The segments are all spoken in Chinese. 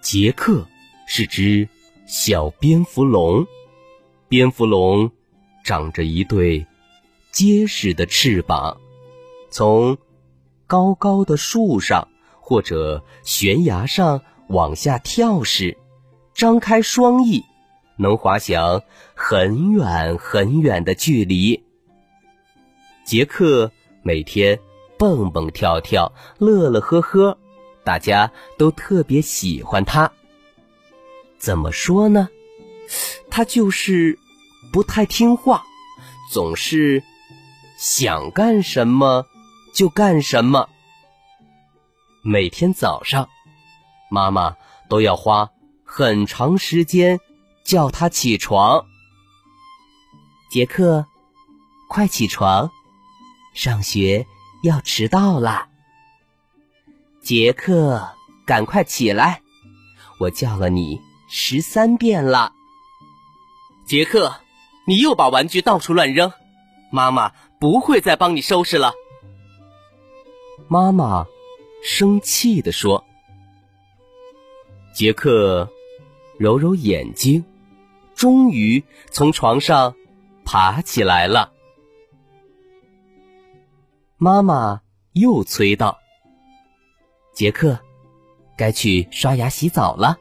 杰克是只小蝙蝠龙，蝙蝠龙长着一对结实的翅膀，从高高的树上或者悬崖上往下跳时，张开双翼，能滑翔很远很远的距离。杰克每天蹦蹦跳跳，乐乐呵呵。大家都特别喜欢他。怎么说呢？他就是不太听话，总是想干什么就干什么。每天早上，妈妈都要花很长时间叫他起床。杰克，快起床，上学要迟到啦！杰克，赶快起来！我叫了你十三遍了。杰克，你又把玩具到处乱扔，妈妈不会再帮你收拾了。妈妈生气地说。杰克揉揉眼睛，终于从床上爬起来了。妈妈又催道。杰克，该去刷牙洗澡了，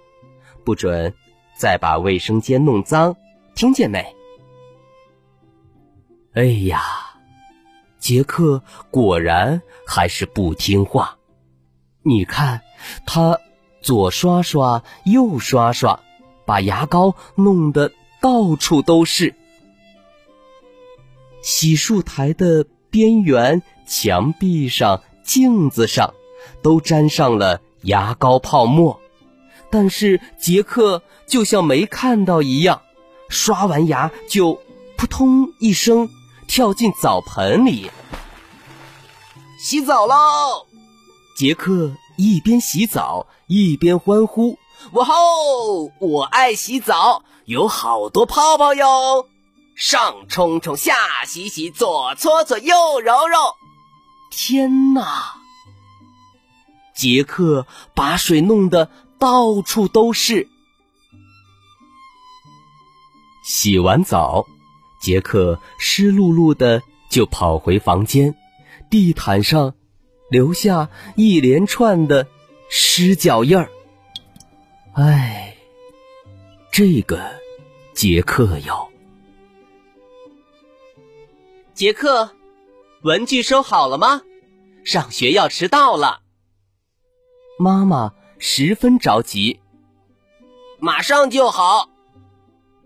不准再把卫生间弄脏，听见没？哎呀，杰克果然还是不听话。你看，他左刷刷，右刷刷，把牙膏弄得到处都是。洗漱台的边缘、墙壁上、镜子上。都沾上了牙膏泡沫，但是杰克就像没看到一样，刷完牙就扑通一声跳进澡盆里。洗澡喽！杰克一边洗澡一边欢呼：“哇吼！我爱洗澡，有好多泡泡哟！上冲冲，下洗洗，左搓搓，右揉揉。天哪！”杰克把水弄得到处都是。洗完澡，杰克湿漉漉的就跑回房间，地毯上留下一连串的湿脚印儿。唉，这个杰克哟。杰克，文具收好了吗？上学要迟到了。妈妈十分着急，马上就好。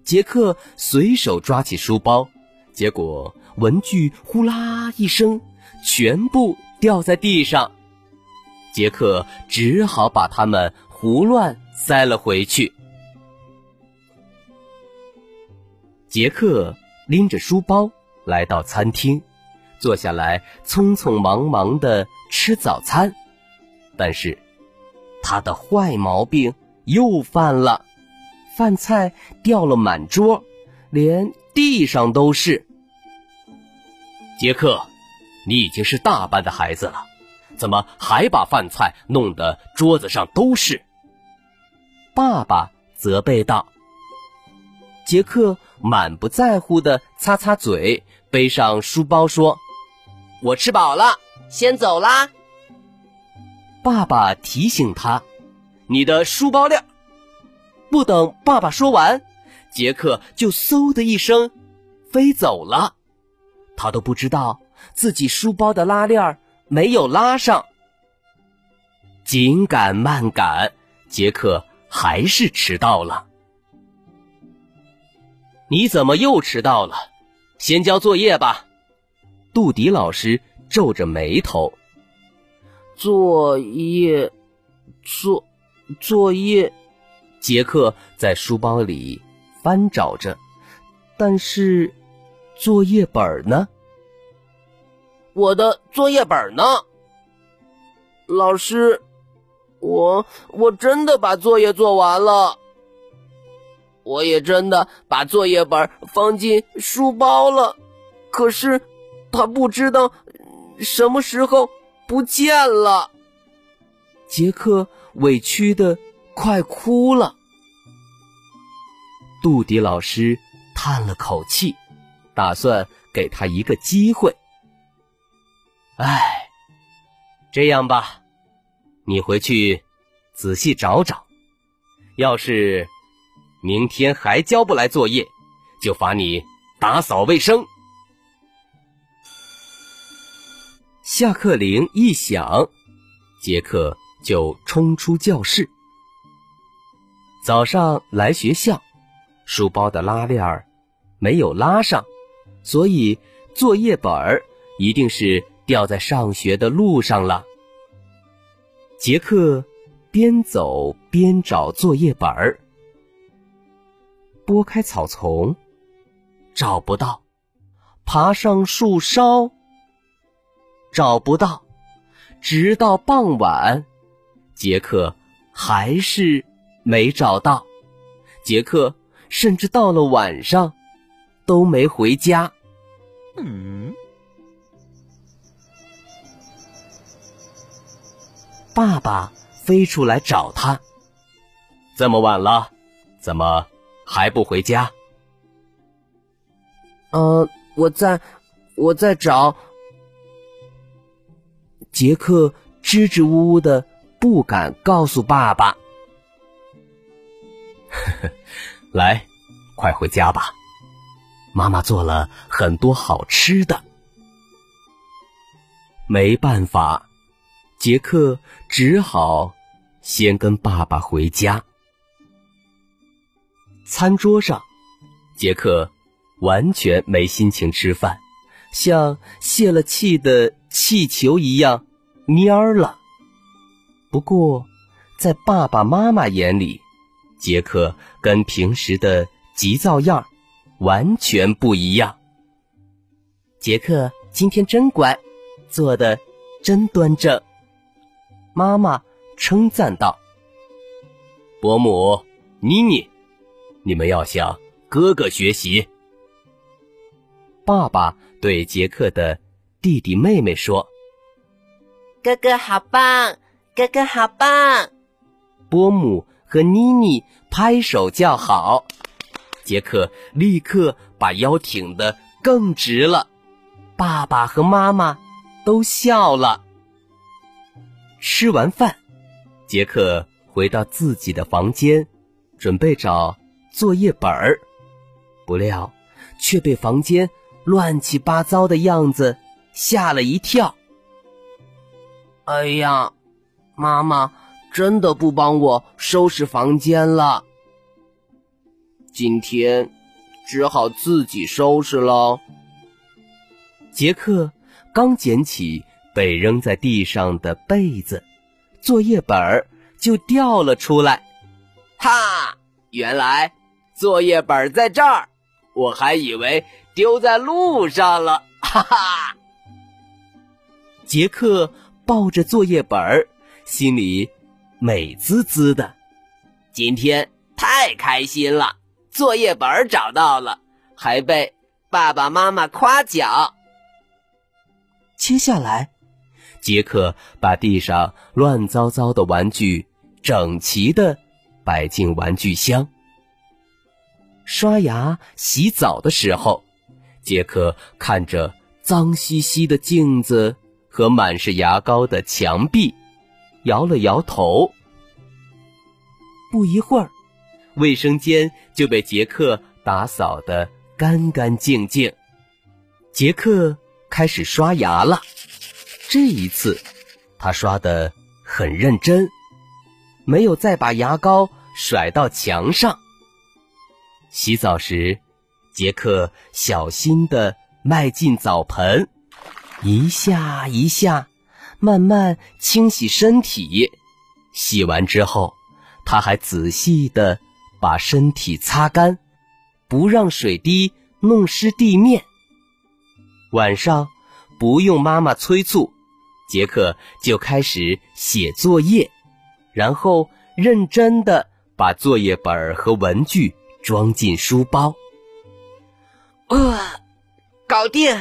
杰克随手抓起书包，结果文具呼啦一声，全部掉在地上。杰克只好把它们胡乱塞了回去。杰克拎着书包来到餐厅，坐下来，匆匆忙忙的吃早餐，但是。他的坏毛病又犯了，饭菜掉了满桌，连地上都是。杰克，你已经是大班的孩子了，怎么还把饭菜弄得桌子上都是？爸爸责备道。杰克满不在乎的擦擦嘴，背上书包说：“我吃饱了，先走啦。”爸爸提醒他：“你的书包链。”不等爸爸说完，杰克就嗖的一声飞走了。他都不知道自己书包的拉链没有拉上。紧赶慢赶，杰克还是迟到了。你怎么又迟到了？先交作业吧。杜迪老师皱着眉头。作业，作作业。杰克在书包里翻找着，但是作业本呢？我的作业本呢？老师，我我真的把作业做完了，我也真的把作业本放进书包了，可是他不知道什么时候不见了。杰克委屈的快哭了。杜迪老师叹了口气，打算给他一个机会。哎，这样吧，你回去仔细找找，要是明天还交不来作业，就罚你打扫卫生。下课铃一响，杰克就冲出教室。早上来学校，书包的拉链儿没有拉上，所以作业本儿一定是。掉在上学的路上了。杰克边走边找作业本儿，拨开草丛，找不到；爬上树梢，找不到。直到傍晚，杰克还是没找到。杰克甚至到了晚上都没回家。嗯。爸爸飞出来找他。这么晚了，怎么还不回家？呃，我在，我在找。杰克支支吾吾的，不敢告诉爸爸。来，快回家吧，妈妈做了很多好吃的。没办法。杰克只好先跟爸爸回家。餐桌上，杰克完全没心情吃饭，像泄了气的气球一样蔫了。不过，在爸爸妈妈眼里，杰克跟平时的急躁样完全不一样。杰克今天真乖，做的真端正。妈妈称赞道：“伯母，妮妮，你们要向哥哥学习。”爸爸对杰克的弟弟妹妹说：“哥哥好棒，哥哥好棒！”波姆和妮妮拍手叫好，杰克立刻把腰挺得更直了。爸爸和妈妈都笑了。吃完饭，杰克回到自己的房间，准备找作业本儿，不料却被房间乱七八糟的样子吓了一跳。哎呀，妈妈真的不帮我收拾房间了，今天只好自己收拾喽。杰克刚捡起。被扔在地上的被子，作业本儿就掉了出来。哈，原来作业本在这儿，我还以为丢在路上了。哈哈！杰克抱着作业本，心里美滋滋的。今天太开心了，作业本找到了，还被爸爸妈妈夸奖。接下来。杰克把地上乱糟糟的玩具整齐的摆进玩具箱。刷牙、洗澡的时候，杰克看着脏兮兮的镜子和满是牙膏的墙壁，摇了摇头。不一会儿，卫生间就被杰克打扫得干干净净。杰克开始刷牙了。这一次，他刷的很认真，没有再把牙膏甩到墙上。洗澡时，杰克小心的迈进澡盆，一下一下，慢慢清洗身体。洗完之后，他还仔细的把身体擦干，不让水滴弄湿地面。晚上不用妈妈催促，杰克就开始写作业，然后认真的把作业本和文具装进书包。哇，搞定！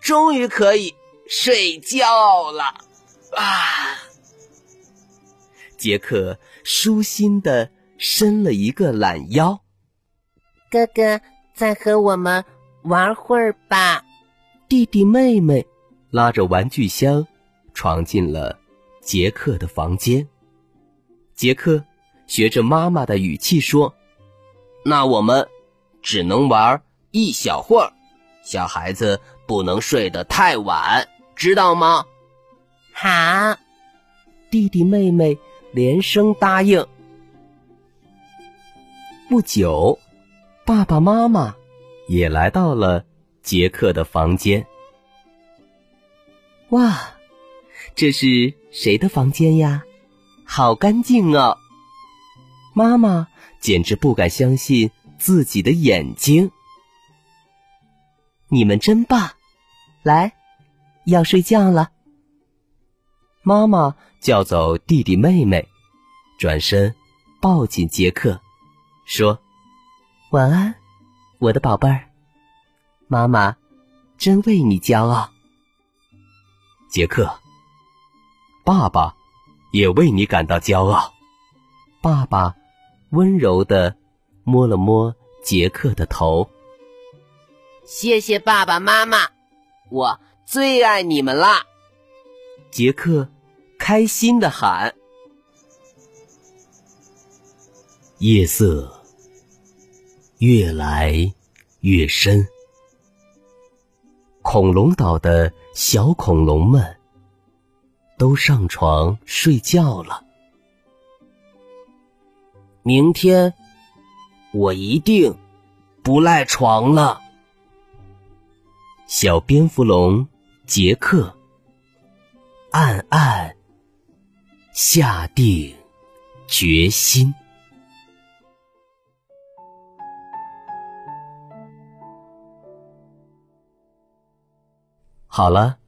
终于可以睡觉了啊！杰克舒心的伸了一个懒腰。哥哥，再和我们玩会儿吧。弟弟妹妹拉着玩具箱闯进了杰克的房间。杰克学着妈妈的语气说：“那我们只能玩一小会儿，小孩子。”不能睡得太晚，知道吗？好，弟弟妹妹连声答应。不久，爸爸妈妈也来到了杰克的房间。哇，这是谁的房间呀？好干净啊！妈妈简直不敢相信自己的眼睛。你们真棒！来，要睡觉了。妈妈叫走弟弟妹妹，转身抱紧杰克，说：“晚安，我的宝贝儿。妈妈真为你骄傲。杰克，爸爸也为你感到骄傲。”爸爸温柔的摸了摸杰克的头，谢谢爸爸妈妈。我最爱你们啦！杰克开心的喊。夜色越来越深，恐龙岛的小恐龙们都上床睡觉了。明天我一定不赖床了。小蝙蝠龙杰克暗暗下定决心。好了，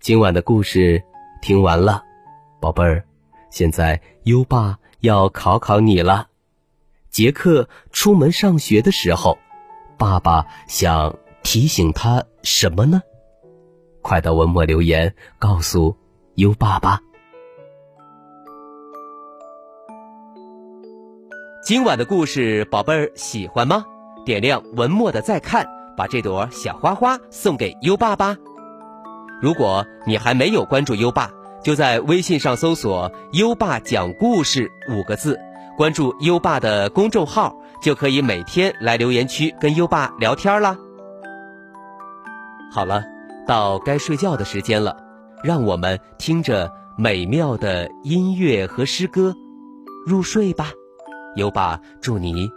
今晚的故事听完了，宝贝儿，现在优爸要考考你了。杰克出门上学的时候，爸爸想。提醒他什么呢？快到文末留言告诉优爸吧。今晚的故事，宝贝儿喜欢吗？点亮文末的再看，把这朵小花花送给优爸吧。如果你还没有关注优爸，就在微信上搜索“优爸讲故事”五个字，关注优爸的公众号，就可以每天来留言区跟优爸聊天了。好了，到该睡觉的时间了，让我们听着美妙的音乐和诗歌入睡吧。优爸祝你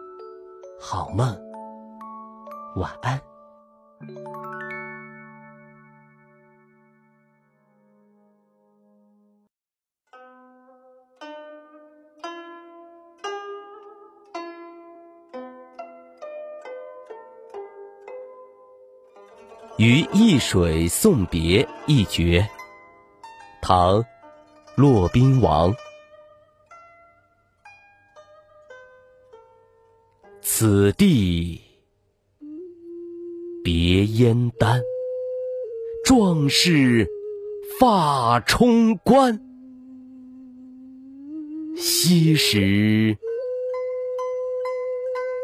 好梦，晚安。于易水送别一绝，唐·骆宾王。此地别燕丹，壮士发冲冠。昔时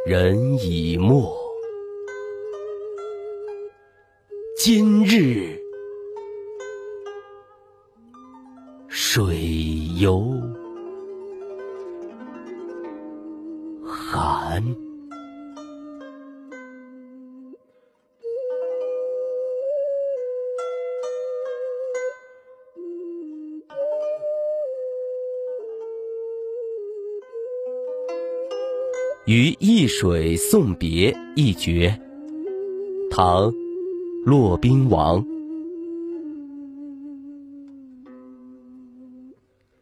人已没。今日水犹寒，于易水送别一绝，唐。骆宾王。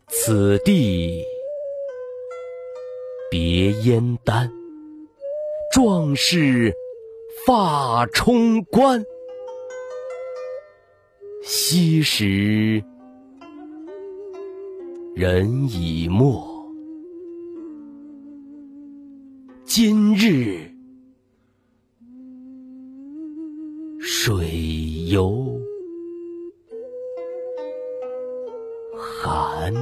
此地别燕丹壮士发冲冠昔时人已没。今日水犹寒。